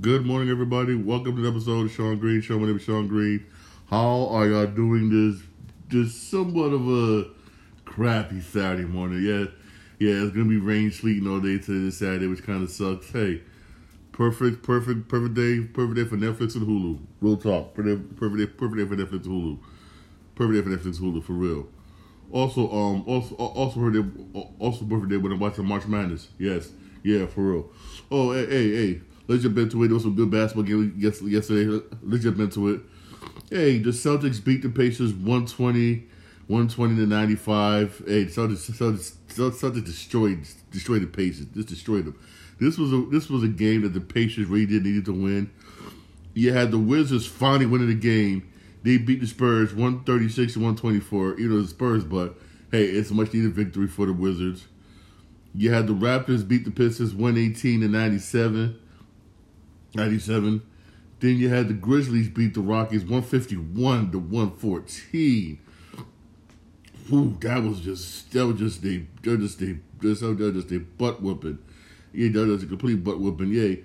Good morning, everybody. Welcome to the episode of Shawn Green Show. My name is Shawn Green. How are y'all doing this? Just somewhat of a crappy Saturday morning. Yeah, yeah, it's gonna be rain, sleeting all day today, this Saturday, which kind of sucks. Hey, perfect, perfect, perfect day, perfect day for Netflix and Hulu. Real talk, perfect, perfect day, perfect day for Netflix and Hulu. Perfect day for Netflix and Hulu for real. Also, um, also, also heard it, also perfect day when I'm watching March Madness. Yes, yeah, for real. Oh, hey, hey, hey. Let's jump into it. There was some good basketball game yesterday. Let's jump into it. Hey, the Celtics beat the Pacers 120, 120 to 95. Hey, Celtics, Celtics, Celtics destroyed destroyed the Pacers. Just destroyed them. This was a this was a game that the Pacers really did needed to win. You had the Wizards finally winning the game. They beat the Spurs 136 to 124. You know the Spurs, but hey, it's a much needed victory for the Wizards. You had the Raptors beat the Pistons 118 to 97. 97. Then you had the Grizzlies beat the Rockets 151 to 114. Ooh, that was just that was just a that was just a just, that was just a butt whooping. Yeah, that was a complete butt whooping. Yay.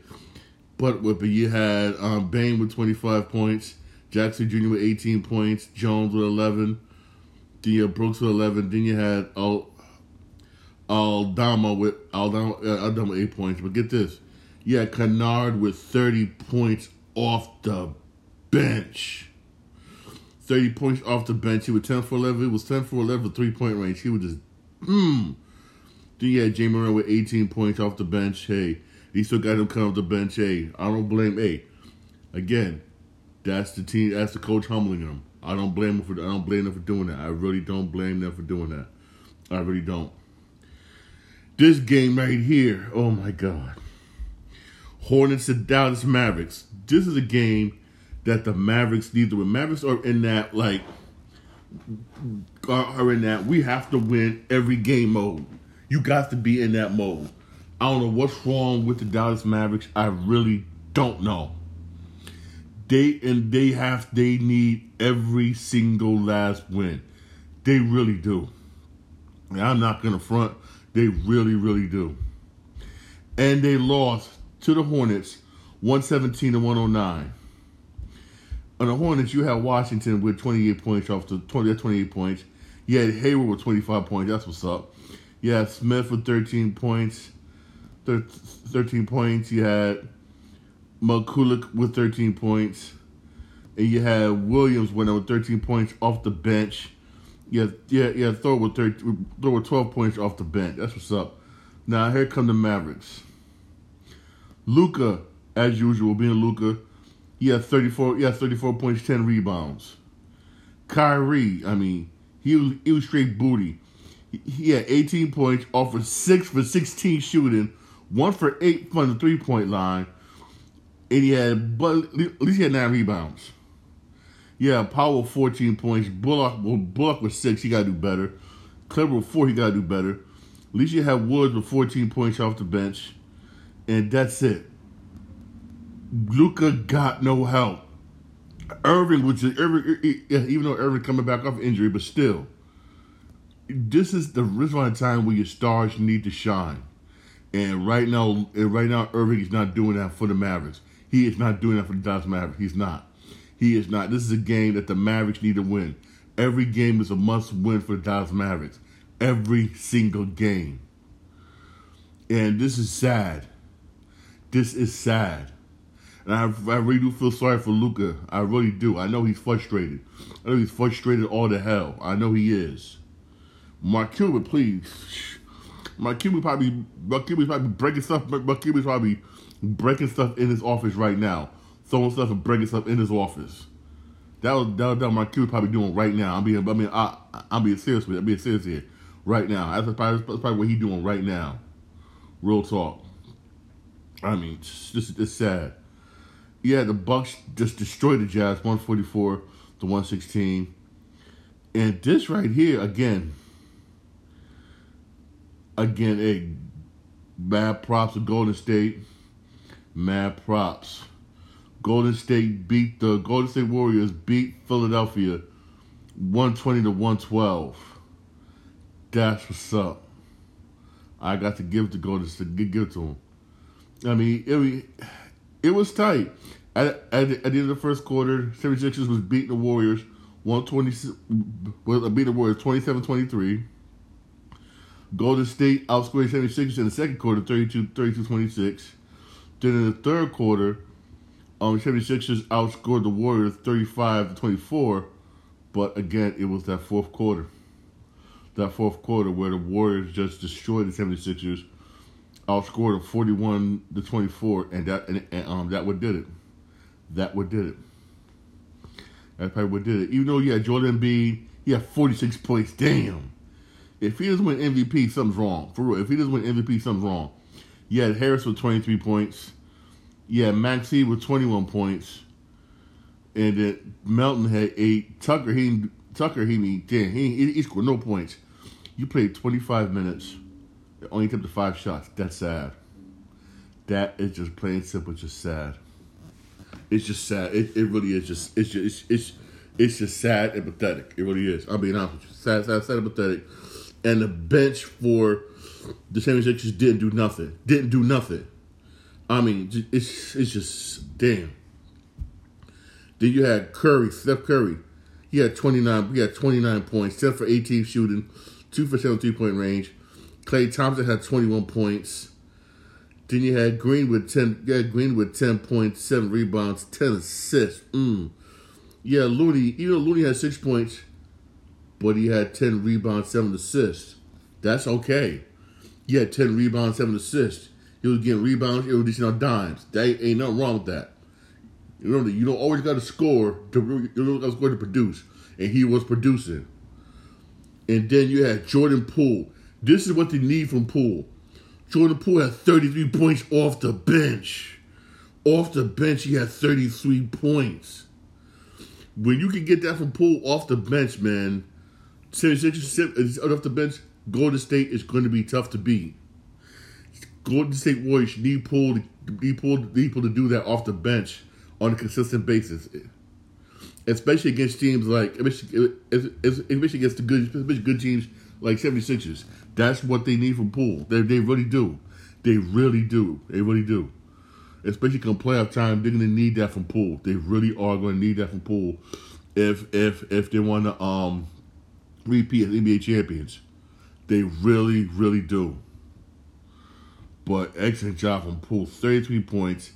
Butt whooping. You had um, Bane with 25 points, Jackson Jr. with 18 points, Jones with 11, then you had Brooks with 11, then you had Al, Aldama with Aldama, uh, Aldama 8 points. But get this. Yeah, Kennard with 30 points off the bench. 30 points off the bench. He was 10 for 11. It was 10 for 11 three point range. He was just, mmm. Then you had Ja Morant with 18 points off the bench. Hey, he still got him coming off the bench. Hey, I don't blame. Hey, again, that's the team. That's the coach humbling him. I don't blame him for. I don't blame them for doing that. I really don't blame them for doing that. I really don't. This game right here. Oh my god. Hornets and Dallas Mavericks. This is a game that the Mavericks need to win. Mavericks are in that like are in that we have to win every game mode. You got to be in that mode. I don't know what's wrong with the Dallas Mavericks. I really don't know. They and they have they need every single last win. They really do. And I'm not gonna front. They really, really do. And they lost to the Hornets, 117 to 109. On the Hornets, you had Washington with 28 points off the 20, 28 points. You had Hayward with 25 points. That's what's up. You had Smith with 13 points. 13 points. You had McCulloch with 13 points. And you had Williams winning with 13 points off the bench. Yeah, yeah, yeah. Thor with 13, Thor with 12 points off the bench. That's what's up. Now here come the Mavericks. Luka, as usual, being Luka, he had 34, he had 34 points, 10 rebounds. Kyrie, I mean, he was, he was straight booty. He, had 18 points, offered 6 for 16 shooting, 1 for 8 from the three point line, and he had, but at least he had 9 rebounds. Yeah, Powell 14 points. Bullock, well, Bullock was 6, he got to do better. Kleber with 4, he got to do better. At least you have Woods with 14 points off the bench and that's it. Luka got no help. Irving, which is Irving, even though Irving coming back off injury, but still, this is the this time where your stars need to shine. And right now, and right now, Irving is not doing that for the Mavericks. He is not doing that for the Dallas Mavericks. He's not. He is not. This is a game that the Mavericks need to win. Every game is a must win for the Dallas Mavericks. Every single game. And this is sad this is sad. And I, I really do feel sorry for Luka. I really do. I know he's frustrated. I know he's frustrated all the hell. I know he is. Mark Cuban, please. Mark Cuban probably Mark Cuban's probably breaking stuff. Mark Cuban's probably breaking stuff in his office right now. Throwing stuff and breaking stuff in his office. That was that, was Mark Cuban probably doing right now. I'm being I mean I I'm being serious with it. I'm being serious here. Right now. That's probably, that's probably what he's doing right now. Real talk. I mean, this is sad. Yeah, the Bucks just destroyed the Jazz, 144 to 116. And this right here, again, again, a mad props to Golden State. Mad props. Golden State beat the Golden State Warriors beat Philadelphia 120 to 112. That's what's up. I got to give to Golden State, give to them. I mean, it, It was tight. At, at, the, at the end of the first quarter, 76ers was beating the Warriors 120 well, beat the Warriors 27-23. Golden State outscored 76ers in the second quarter 32 26 Then in the third quarter, um 76ers outscored the Warriors 35 24. but again, it was that fourth quarter. That fourth quarter where the Warriors just destroyed the 76ers, outscored them 41 to 24, and that and, and um that what did it. That what did it. That's probably what did it. Even though had Joel Embiid, he had 46 points. Damn. If he doesn't win MVP, something's wrong. For real. If he doesn't win MVP, something's wrong. You had Harris with 23 points. Had Maxey with 21 points. And then Melton had eight. Tucker, he Tucker, he damn, he, he scored no points. You played 25 minutes. Only took the five shots. That's sad. That is just plain simple, just sad. It's just sad. It, it really is just it's just it's, it's it's just sad and pathetic. It really is. I'll be honest with you. Sad, sad, sad and pathetic. And the bench for the 76ers didn't do nothing. Didn't do nothing. I mean, it's it's just damn. Then you had Curry, Steph Curry. He had 29. He had 29 points, 10 for 18 shooting, two for 7 three point range. Klay Thompson had 21 points. Then you had Green with 10. Yeah, Green with 10 points, seven rebounds, 10 assists. Mm. Yeah, Looney. Even though Looney had six points, but he had 10 rebounds, seven assists. That's okay. He had 10 rebounds, seven assists. He was getting rebounds, he was dishing out dimes. That ain't nothing wrong with that. Remember, you don't always got to score to you to score to produce, and he was producing. And then you had Jordan Poole. This is what they need from Poole. Jordan Poole had 33 points off the bench. Off the bench, he had 33 points. When you can get that from Poole off the bench, man, 76 uh, off the bench, Golden State is going to be tough to beat. Golden State Warriors need Poole, need Poole, need Poole to do that off the bench on a consistent basis, especially against teams like especially against the good, especially good teams like 76ers. That's what they need from Poole. They they really do. They really do. They really do. Especially come playoff time, they're gonna need that from Poole. They really are gonna need that from Poole if if if they want to um repeat as NBA champions. They really, really do. But excellent job from Poole. 33 points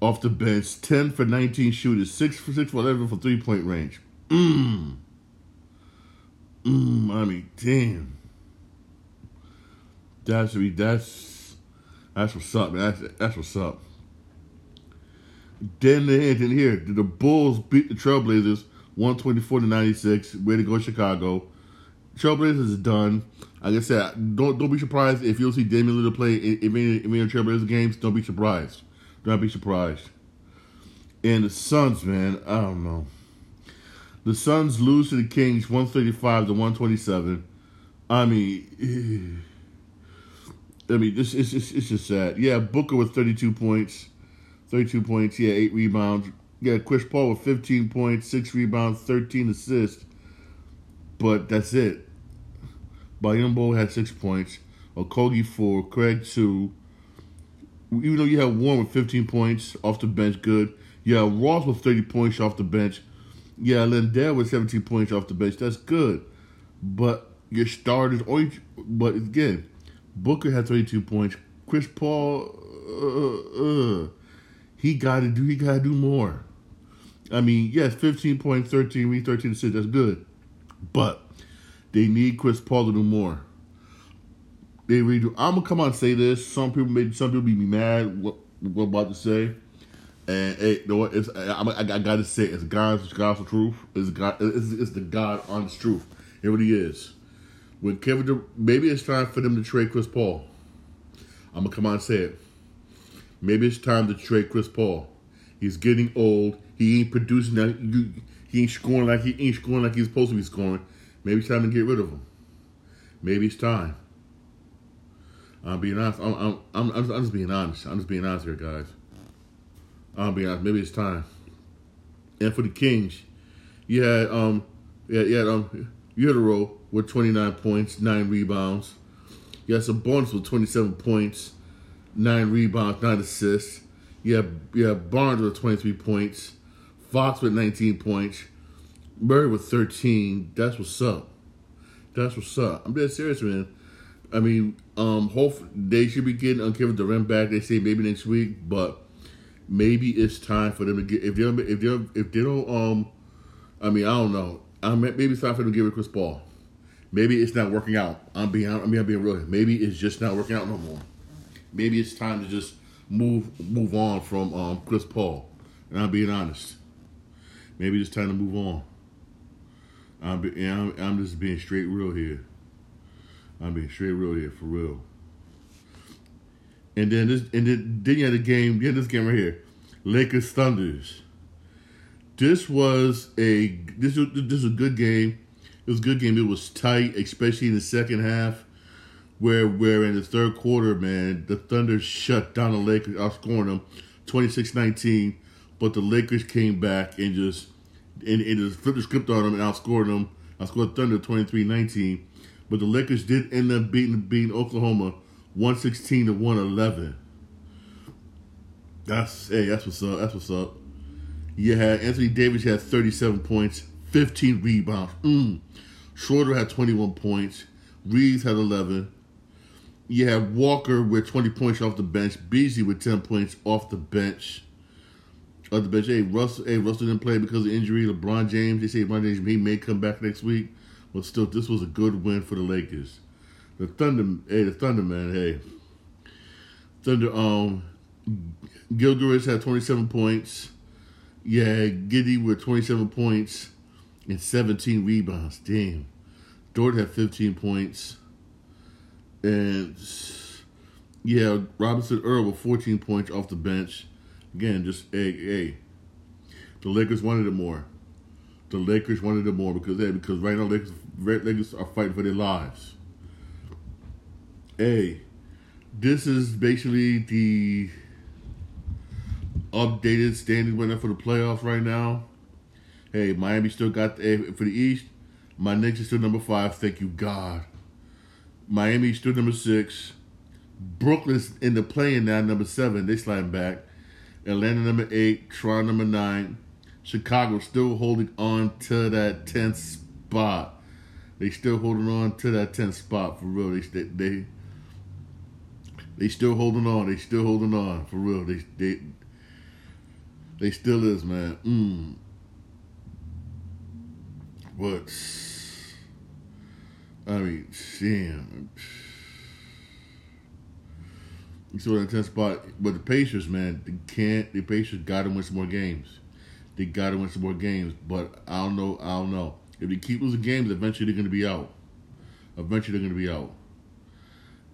off the bench, 10 for 19 shooters, 6 for 6 for 11 for three point range. Mmm. Mmm, I mean, damn. That's that's that's what's up, man. That's that's what's up. Then the end in here, the Bulls beat the Trailblazers 124 to 96. Way to go, Chicago. Trailblazers is done. Like I said, don't don't be surprised if you'll see Damian Lillard play in, in, in, in Trailblazers games. Don't be surprised. Don't be surprised. And the Suns, man, I don't know. The Suns lose to the Kings 135 to 127. I mean, eh. I mean, this it's, it's, it's just sad. Yeah, Booker with 32 points, 32 points. Yeah, eight rebounds. Yeah, Chris Paul with 15 points, six rebounds, 13 assists. But that's it. Biyombo had six points. Okogie four, Craig two. Even though you have Warren with 15 points off the bench, good. Yeah, Ross with 30 points off the bench. Yeah, Landale with 17 points off the bench. That's good. But your starters, only, but again, Booker had 32 points. Chris Paul, uh, uh, he got to do. He got to do more. I mean, yes, 15 points, 13 we 13 assists. That's good, but they need Chris Paul to do more. They really do. I'm gonna come out and say this. Some people may, some people be mad. What, what I'm about to say. And hey, you know what? It's, I, I, I gotta say, it's God's gospel truth. It's God. It's, it's the God honest truth. It really is. When Kevin, Dur- maybe it's time for them to trade Chris Paul. I'm gonna come on and say it. Maybe it's time to trade Chris Paul. He's getting old. He ain't producing that. He ain't scoring like he ain't scoring like he's supposed to be scoring. Maybe it's time to get rid of him. Maybe it's time. I'm being honest. I'm, I'm, I'm, I'm just being honest. I'm just being honest here, guys. I'm being honest. Maybe it's time. And for the Kings, had um, yeah, had um, Huerter with 29 points, nine rebounds. You had Sabonis with 27 points, nine rebounds, nine assists. You have, you have Barnes with 23 points. Fox with 19 points. Murray with 13. That's what's up. That's what's up. I'm dead serious, man. I mean, um, hope they should be getting on Kevin Durant back. They say maybe next week, but maybe it's time for them to get if they if they if they don't um, I mean I don't know. Mean, maybe it's time for them to give it Chris Paul. Maybe it's not working out. I'm being I mean I'm being real. Maybe it's just not working out no more. Maybe it's time to just move move on from um, Chris Paul. And I'm being honest. Maybe it's time to move on. I'm, be, I'm, I'm just being straight real here. I'm being straight real here for real. And then this, and then, then you had the game. You had this game right here, Lakers Thunders. This was a this was, this was a good game. It was a good game. It was tight, especially in the second half, where where in the third quarter, man, the Thunder shut down the Lakers, outscoring them 26-19. But the Lakers came back and just and, and just flipped the script on them and outscored them. Outscored Thunder 23-19. But the Lakers did end up beating beating Oklahoma 116 to 111. That's hey, that's what's up. That's what's up. You had Anthony Davis had 37 points, 15 rebounds. Mm. Schroeder had 21 points. Reaves had 11. You had Walker with 20 points off the bench. Beasley with 10 points off the bench. Off the bench. Hey, Russell. Hey, Russell didn't play because of injury. LeBron James. They say LeBron James he may come back next week, but still, this was a good win for the Lakers. The Thunder. Hey, the Thunder man. Hey, Thunder. Um, Gilgeous had 27 points. Yeah, Giddey with 27 points and 17 rebounds. Damn. Dort had 15 points. And yeah, Robinson Earl with 14 points off the bench. Again, just hey, hey. The Lakers wanted it more. The Lakers wanted it more because hey, because right now Lakers Lakers are fighting for their lives. Hey, this is basically the updated standing winner for the playoffs right now. Hey, Miami still got the, eh, for the East. My Knicks is still number five. Thank you, God. Miami still number six. Brooklyn's in the playing now, number seven. They sliding back. Atlanta number eight. Toronto number nine. Chicago still holding on to that tenth spot. They still holding on to that tenth spot for real. They they they still holding on. They still holding on for real. They they they still is, man. Mm. But I mean, damn. You saw that 10 spot. But the Pacers, man, they can't. The Pacers got to win some more games. They got to win some more games. But I don't know. I don't know. If they keep losing games, eventually they're going to be out. Eventually they're going to be out.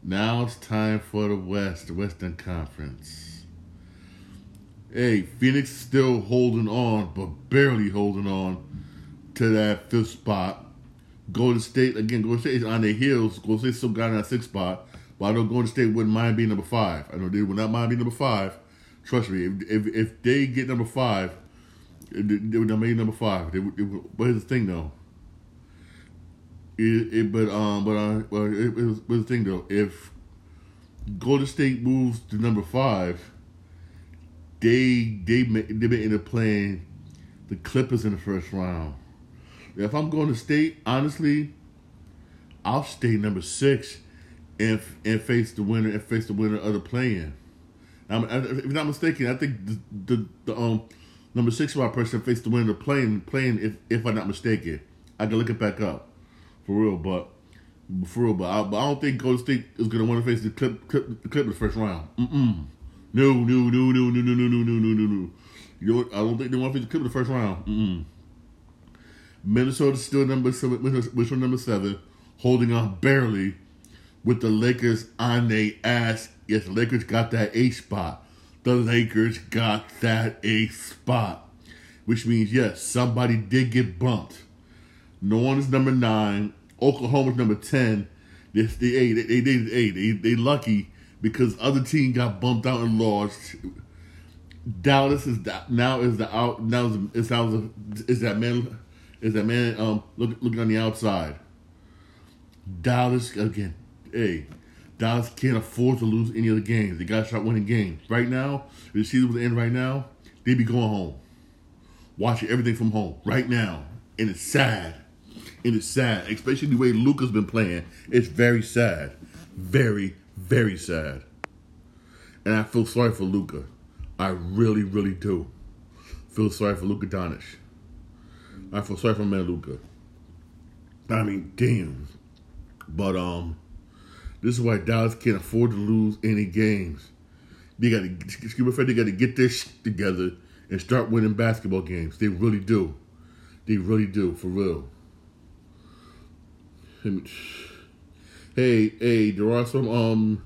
Now it's time for the West, the Western Conference. Hey, Phoenix still holding on, but barely holding on to that fifth spot. Golden State again. Golden State is on their heels. Golden State still got in that sixth spot. But I know Golden State wouldn't mind being number five. I know they would not mind being number five. Trust me, if if, if they get number five, they would not make number five. They, they, but here's the thing though. It, it but um but uh but it, it was, the thing though. If Golden State moves to number five, they they they may end up playing the Clippers in the first round. If I'm Golden State, honestly, I'll stay number six and and face the winner and face the winner of the play-in. Now, if I'm not mistaken, I think the the, the um number six spot person face the winner of the play-in. Playing, if if I'm not mistaken, I can look it back up for real. But for real, but I, but I don't think Golden State is gonna want to face the clip, clip the Clippers first round. Mm-mm. No, no, no, no, no, no, no, no, no, no, no, no. You know, I don't think they want to face the the first round. Mm-mm. Minnesota still number seven, Minnesota number seven, holding on barely with the Lakers on their ass. Yes, the Lakers got that eight spot. The Lakers got that eight spot. Which means, yes, somebody did get bumped. No one is number nine. Oklahoma's number 10. They, they, they, they, they, they, they lucky because other team got bumped out and lost. Dallas is that now is the out now is, is, is, is that man is that man um look, looking on the outside. Dallas again. Hey, Dallas can't afford to lose any of other games. They got to start winning games. Right now, if the season was end right now, they'd be going home. Watching everything from home right now. And it's sad. And it's sad. Especially the way Luka's been playing. It's very sad. Very, very sad. And I feel sorry for Luka. I really, really do. Feel sorry for Luka Doncic. I feel sorry for man Luka. I mean, damn. But um, this is why Dallas can't afford to lose any games. They got to, excuse me, they got to get their shit together and start winning basketball games. They really do. They really do, for real. Hey, hey, there are some um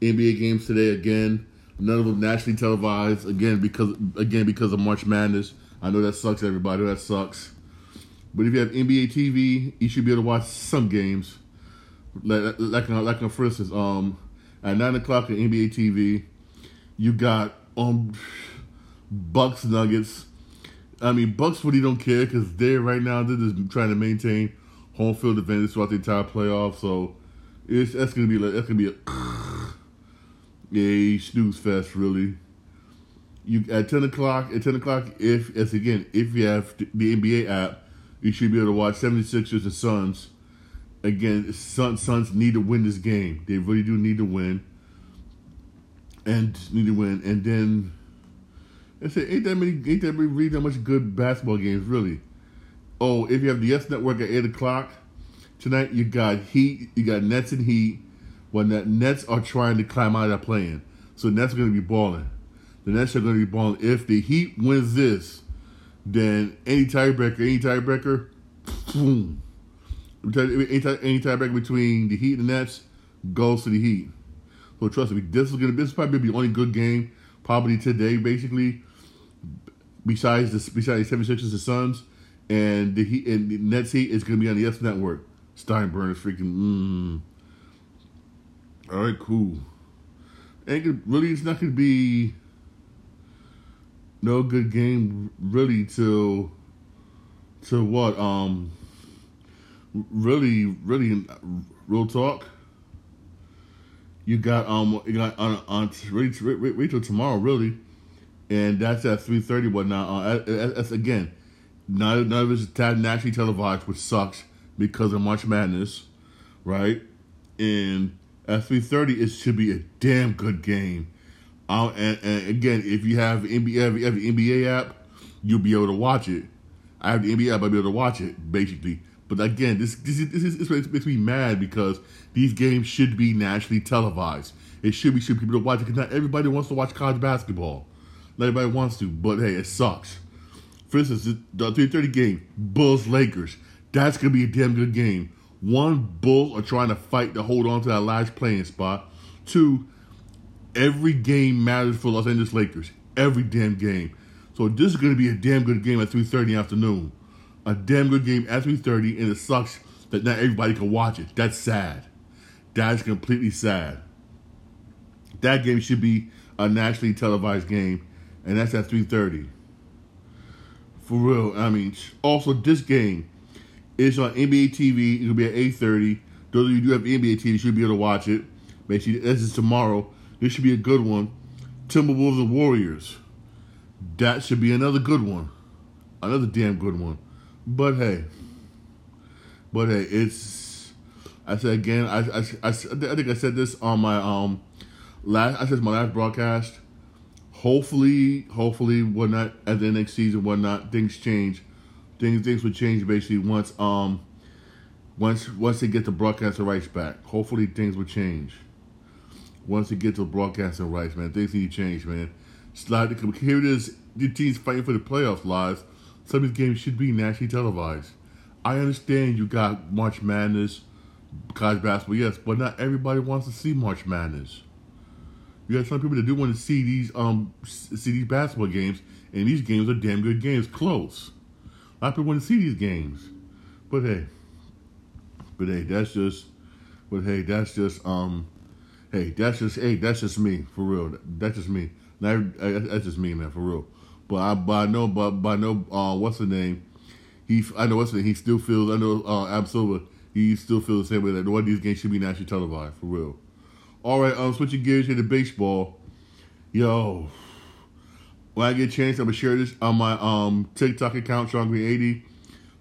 NBA games today again. None of them nationally televised again because again because of March Madness. I know that sucks, everybody. that sucks. But if you have NBA TV, you should be able to watch some games. Like like like for instance, um, at nine o'clock on NBA TV, you got um Bucks Nuggets. I mean Bucks really don't care because they're right now they're just trying to maintain home field advantage throughout the entire playoff. So it's that's gonna be like that's gonna be a yeah snooze fest really. You at ten o'clock at ten o'clock if as again if you have the NBA app, you should be able to watch 76ers and Suns. Again, Suns Suns need to win this game. They really do need to win. And need to win. And then I say ain't that many ain't that many really that much good basketball games really. Oh, if you have the Yes Network at eight o'clock tonight, you got Heat, you got Nets and Heat. When the Nets are trying to climb out of playing, so Nets are going to be balling. The Nets are going to be balling. If the Heat wins this, then any tiebreaker, any tiebreaker, boom. Any, any tiebreaker between the Heat and the Nets goes to the Heat. So trust me, this is gonna this is probably the only good game probably today, basically. Besides the besides the 76ers and Suns, and the Heat and the Nets Heat is gonna be on the Yes Network. Steinbrenner freaking. Mm. All right, cool. Ain't really, it's not gonna be no good game really till till what um really really real talk you got um you got on on till tomorrow really and that's at 3.30 whatnot uh, that's again none, none of it's nationally televised which sucks because of march madness right and at 3.30 it should be a damn good game um, and, and, again, if you have NBA, if you have the NBA app, you'll be able to watch it. I have the NBA app, I'll be able to watch it basically. But again, this this is this is this makes me mad because these games should be nationally televised. It should be should people to watch it because not everybody wants to watch college basketball. Not everybody wants to, but hey, it sucks. For instance, the 3:30 game, Bulls Lakers. That's gonna be a damn good game. One, Bulls are trying to fight to hold on to that last playing spot. Two, Every game matters for Los Angeles Lakers. Every damn game. So this is going to be a damn good game at 3.30 in the afternoon. A damn good game at 3.30, and it sucks that not everybody can watch it. That's sad. That's completely sad. That game should be a nationally televised game, and that's at 3.30. For real. I mean, also this game is on NBA TV. It'll be at 8.30. Those of you who do have NBA TV should be able to watch it. Make sure this is tomorrow this should be a good one. Timberwolves and Warriors. That should be another good one. Another damn good one. But hey. But hey, it's I said again, I, I, I, I think I said this on my um last I said my last broadcast. Hopefully, hopefully whatnot at the next season, whatnot, things change. Things things would change basically once um once once they get the broadcaster rights back. Hopefully things would change once it gets to broadcasting rights, man, things need to change, man. Slide here it is. The teams fighting for the playoffs lives. Some of these games should be nationally televised. I understand you got March Madness, college basketball, yes, but not everybody wants to see March Madness. You got some people that do want to see these um see these basketball games, and these games are damn good games, close. A lot of people want to see these games, but hey, but hey, that's just, but hey, that's just um Hey, that's just hey, that's just me for real. That's just me. that's just me, man, for real. But I, but I know, but, I know, uh, what's the name? He, I know what's the name. He still feels. I know, uh, Adam Silver. He still feels the same way that one of these games should be nationally televised for real. All right, um, switching gears here to baseball. Yo, when I get a chance, I'm gonna share this on my um TikTok account, Shawn Green 80.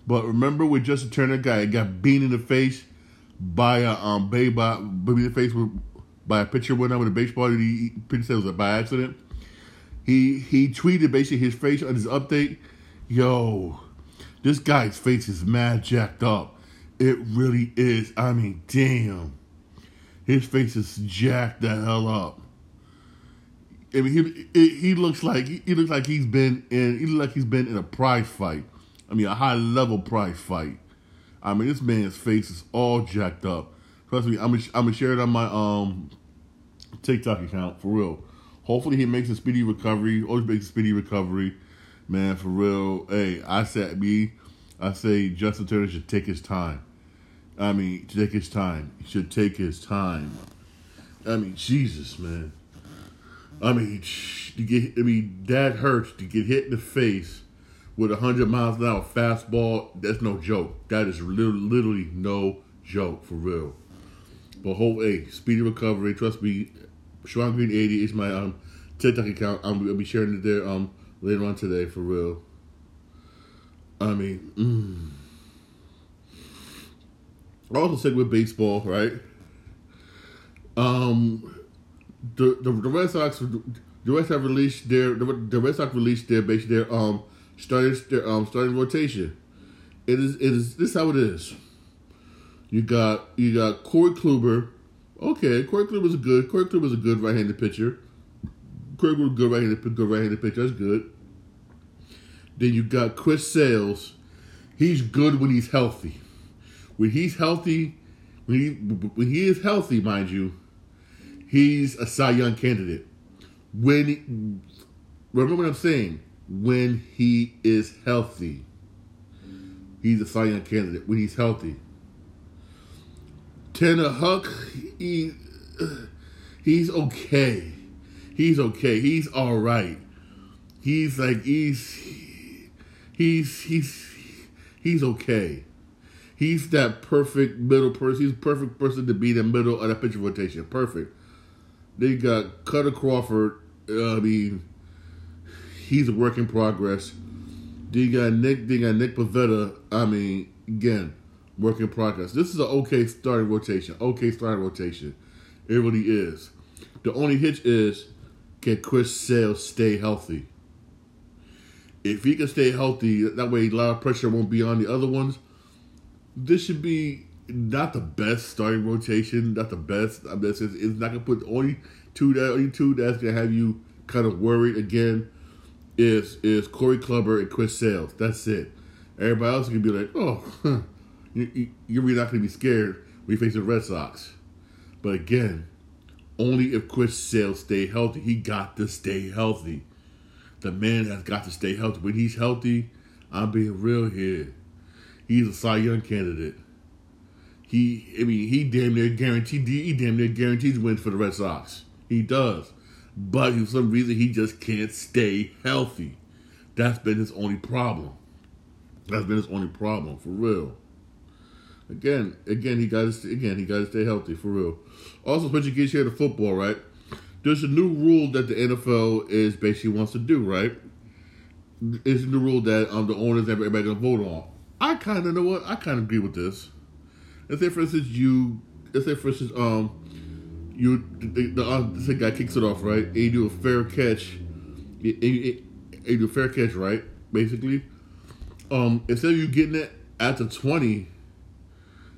But remember with Justin Turner guy got beat in the face by a um bay by beat in the face with, by a pitcher one out with a baseball that he pitcher said was a by accident. He he tweeted basically his face on his update. Yo, this guy's face is mad jacked up. It really is. I mean, damn. His face is jacked the hell up. I mean, he he looks like he looks like he's been in he looks like he's been in a prize fight. I mean, a high level prize fight. I mean, this man's face is all jacked up. Trust me, I'm gonna, I'm gonna share it on my um TikTok account for real. Hopefully, he makes a speedy recovery. Always makes a speedy recovery, man. For real. Hey, I said me. I say Justin Turner should take his time. I mean, take his time. He should take his time. I mean, Jesus, man. I mean, to get. I mean, that hurts to get hit in the face with a hundred miles an hour fastball. That's no joke. That is literally no joke for real. But hope, hey, speedy recovery. Trust me, Shawn Green eighty is my um TikTok account. I'm gonna be sharing it there um later on today for real. I mean, mm. also stick with baseball, right? Um, the the, the Red Sox the Red Sox released their the, the Red Sox released their basically their um starting their um starting rotation. It is it is this is how it is. You got you got Corey Kluber. Okay, Corey Kluber is good. Corey is a good right-handed pitcher. Corey Kluber good right-handed good right-handed pitcher. That's good. Then you got Chris Sales. He's good when he's healthy. When he's healthy, when he when he is healthy, mind you, he's a Cy Young candidate. When remember what I'm saying, when he is healthy, he's a Cy Young candidate. When he's healthy, Tanner Houck, he he's okay. He's okay. He's all right. He's like he's he's he's he's okay. He's that perfect middle person. He's perfect person to be the middle of the pitcher rotation. Perfect. They got Kutter Crawford. Uh, I mean, he's a work in progress. They got Nick. They got Nick Pivetta. I mean, again, work in progress. This is an okay starting rotation. Okay starting rotation. It really is. The only hitch is can Chris Sales stay healthy? If he can stay healthy, that way a lot of pressure won't be on the other ones. This should be not the best starting rotation, not the best. I mean, it's, it's not gonna put only two that only two that's gonna have you kind of worried again. Is is Corey Kluber and Chris Sales? That's it. Everybody else can be like, oh, huh. you, you're really not gonna be scared when you face the Red Sox. But again, only if Chris Sales stay healthy. He got to stay healthy. The man has got to stay healthy. When he's healthy, I'm being real here. He's a Cy Young candidate. He, I mean, he damn near guaranteed. He damn near guarantees wins for the Red Sox. He does, but for some reason he just can't stay healthy. That's been his only problem. That's been his only problem for real. Again, again, he got to again he got to stay healthy for real. Also, switching gears here to football, right? There's a new rule that the NFL is basically wants to do, right? It's a new rule that um the owners and everybody gonna vote on. I kind of know what I kind of agree with this. Let's say, for instance, you let's say, for instance, um, you the, the, uh, the guy kicks it off, right? And you do a fair catch, and you, and you do a fair catch, right? Basically, um, instead of you getting it at the twenty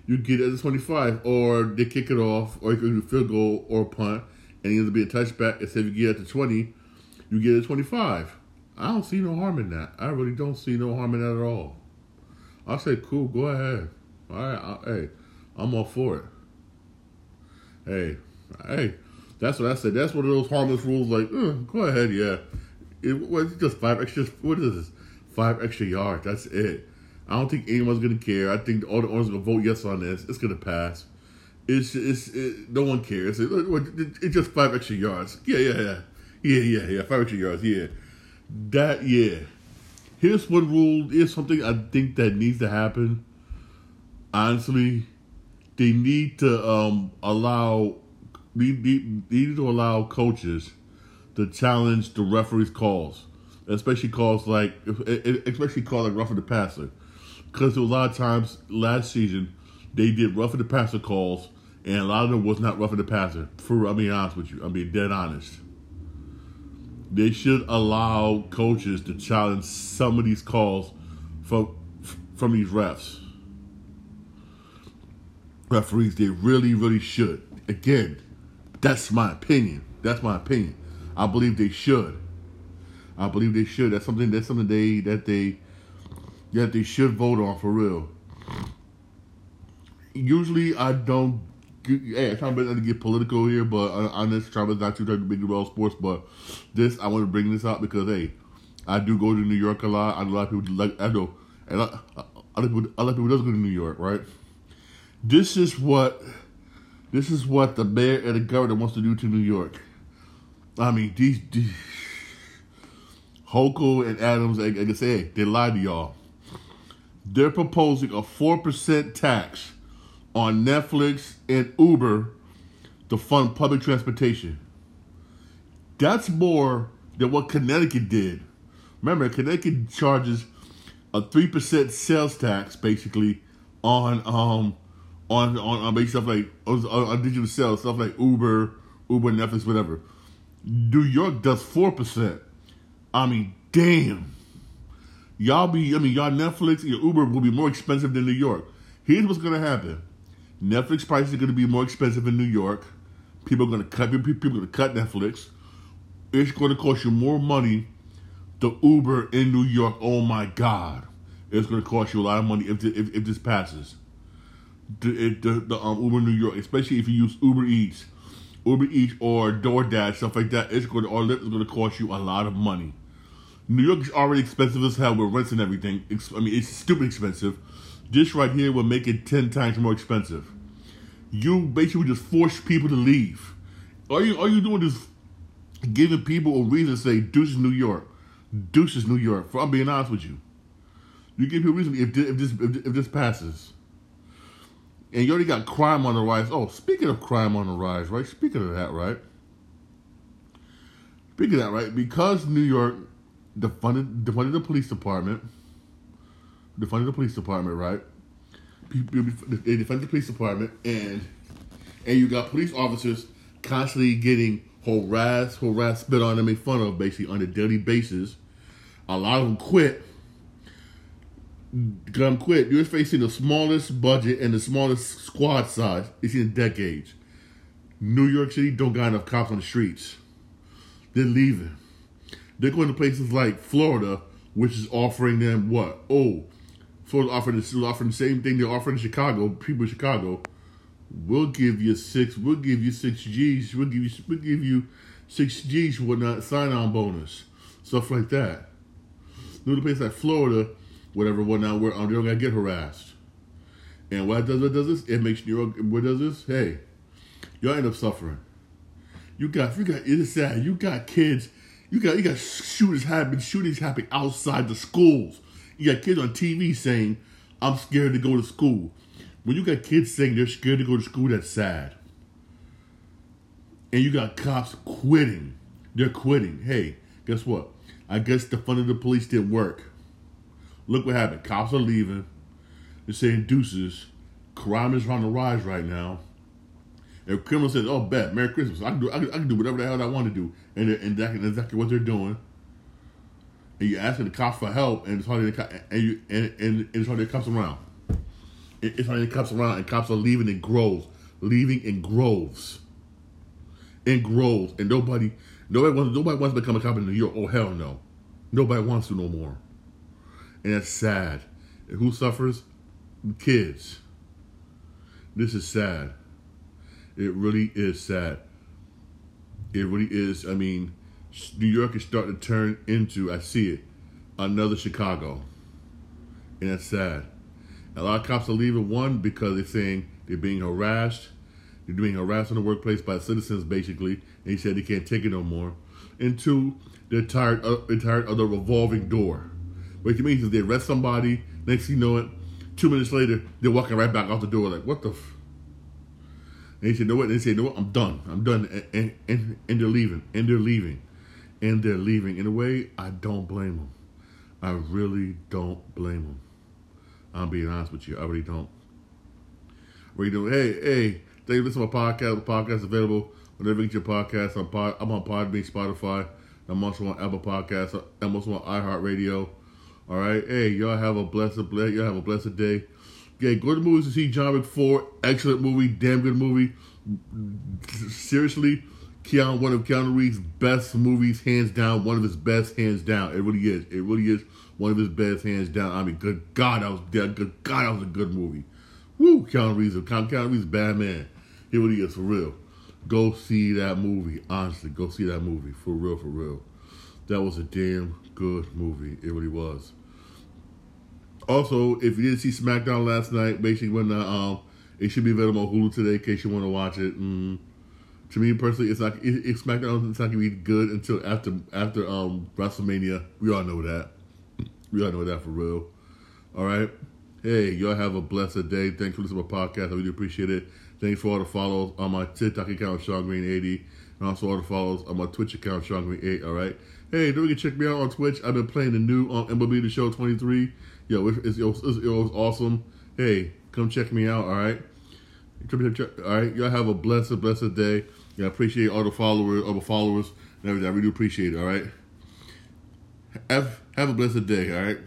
you get it at the 25, or they kick it off, or you can do field goal or punt, and it ends up being a touchback. Instead of you get it at the 20, you get it at 25. I don't see no harm in that. I really don't see no harm in that at all. I say, cool, go ahead. All right, I, hey, I'm all for it. Hey, hey, that's what I said. That's one of those harmless rules. Like, uh, go ahead, yeah. It was just five extra. What is this? Five extra yards. That's it. I don't think anyone's gonna care. I think all the owners are gonna vote yes on this. It's gonna pass. It's it's it, no one cares. It, it, it's just five extra yards. Yeah, yeah, yeah, yeah, yeah, yeah. Five extra yards. Yeah, that yeah. Here's one rule. Here's something I think that needs to happen. Honestly, they need to um, allow they, they, they need to allow coaches to challenge the referee's calls, especially calls like especially calls like roughing the passer, because a lot of times last season they did roughing the passer calls, and a lot of them was not roughing the passer. For I mean, honest with you, I mean dead honest. They should allow coaches to challenge some of these calls from from these refs. Referees, they really, really should. Again, that's my opinion. That's my opinion. I believe they should. I believe they should. That's something. That's something they that they that they should vote on for real. Usually, I don't. Hey, I'm trying to get political here, but on this, trying not to talk big about sports. But this, I want to bring this up because hey, I do go to New York a lot. I know a lot of people like. I know, and of people, a lot of people does go to New York, right? This is what this is what the mayor and the governor wants to do to New York. I mean, these, these and Adams, like I say, they lied to y'all. They're proposing a four percent tax on Netflix and Uber to fund public transportation. That's more than what Connecticut did. Remember, Connecticut charges a three percent sales tax, basically, on um on on, on stuff like on, on digital sales, stuff like Uber, Uber, Netflix, whatever. New York does four percent. I mean, damn. Y'all be, I mean, y'all Netflix, your Uber will be more expensive than New York. Here's what's gonna happen: Netflix prices are gonna be more expensive in New York. People are gonna cut. People are gonna cut Netflix. It's gonna cost you more money. The Uber in New York. Oh my God, it's gonna cost you a lot of money if if, if this passes the, the, the um, Uber New York, especially if you use Uber Eats, Uber Eats or DoorDash, stuff like that. It's going to, or it's going to cost you a lot of money. New York is already expensive as hell with rents and everything. It's, I mean, it's stupid expensive. This right here will make it ten times more expensive. You basically just force people to leave. All you all you doing is giving people a reason to say deuces New York, deuces New York. For I'm being honest with you, you give people a reason if this, if this if this passes and you already got crime on the rise. Oh, speaking of crime on the rise, right? Speaking of that, right? Speaking of that, right? Because New York defunded defunded the police department, defunded the police department, right? They defunded the police department, and and you got police officers constantly getting harassed, harassed, spit on, and made fun of, basically on a daily basis. A lot of them quit come quit. You're facing the smallest budget and the smallest squad size it's in decades. New York City don't got enough cops on the streets. They're leaving. They're going to places like Florida, which is offering them what? Oh, Florida offering the, offering the same thing they're offering in Chicago. People in Chicago, we'll give you six. We'll give you six G's. We'll give you. We'll give you six G's for not sign on bonus, stuff like that. New place like Florida whatever, whatnot, where um, they don't gotta get harassed. And what does it does this? It makes you what does this? Hey, y'all end up suffering. You got you got it is sad. You got kids, you got you got shooters happening, shootings happening outside the schools. You got kids on TV saying, I'm scared to go to school. When you got kids saying they're scared to go to school, that's sad. And you got cops quitting. They're quitting. Hey, guess what? I guess the fund of the police didn't work. Look what happened. Cops are leaving. They're saying deuces. Crime is on the rise right now. And criminal says, "Oh, bet Merry Christmas. I can do. I can, I can do whatever the hell I want to do." And and that's exactly what they're doing. And you're asking the cops for help, and it's hardly the and you and, and, it's hardly the cops around. It's hardly the cops around, and cops are leaving in groves, leaving in groves, in groves, and nobody, nobody wants, nobody wants to become a cop in New York. Oh hell no, nobody wants to no more and that's sad. And who suffers? Kids. This is sad. It really is sad. It really is. I mean, New York is starting to turn into, I see it, another Chicago. And that's sad. A lot of cops are leaving, one, because they're saying they're being harassed. They're being harassed in the workplace by citizens, basically. And he said they can't take it no more. And two, they're tired of, they're tired of the revolving door. What it means is they arrest somebody, next you know it, two minutes later, they're walking right back out the door like, what the f-? And they said, "No what?" They said, "No what? I'm done. I'm done." And, and, and, they're leaving. And they're leaving. And they're leaving. In a way, I don't blame them. I really don't blame them. I'm being honest with you. I really don't. Really don't. Hey, hey, thank you for listening to my podcast. The podcast is available whenever you get your podcast. I'm, pod, I'm on Podbean, Spotify. I'm also on Apple Podcasts. I'm also on iHeartRadio. All right. Hey, y'all have a blessed, y'all have a blessed day. Yeah, go to the movies to see John 4. Excellent movie, damn good movie. Seriously, Keanu, one of Keanu Reeves' best movies, hands down. One of his best, hands down. It really is. It really is one of his best, hands down. I mean, good God, that was good God, that was a good movie. Woo, Keanu Reeves, Keanu Reeves, bad man. It really is for real. Go see that movie. Honestly, go see that movie for real, for real. That was a damn good movie. It really was. Also, if you didn't see SmackDown last night, basically when the, um, it should be available on Hulu today in case you want to watch it. Mm, to me personally, it's like it, it SmackDown it's not gonna be good until after after um WrestleMania. We all know that. We all know that for real. All right. Hey, y'all have a blessed day. Thanks for listening to my podcast. I really appreciate it. Thanks for all the follows on my TikTok account, Shawn Green 80, and also all the follows on my Twitch account, Shawn Green 8. All right. Hey, don't forget to check me out on Twitch. I've been playing the new um, MLB The Show 23. Yo, it, was, it was awesome. Hey, come check me out. All right. All right. Y'all have a blessed, blessed day. Yeah, I appreciate all the followers, all the followers, and everything. I really appreciate it. All right. Have have a blessed day. All right.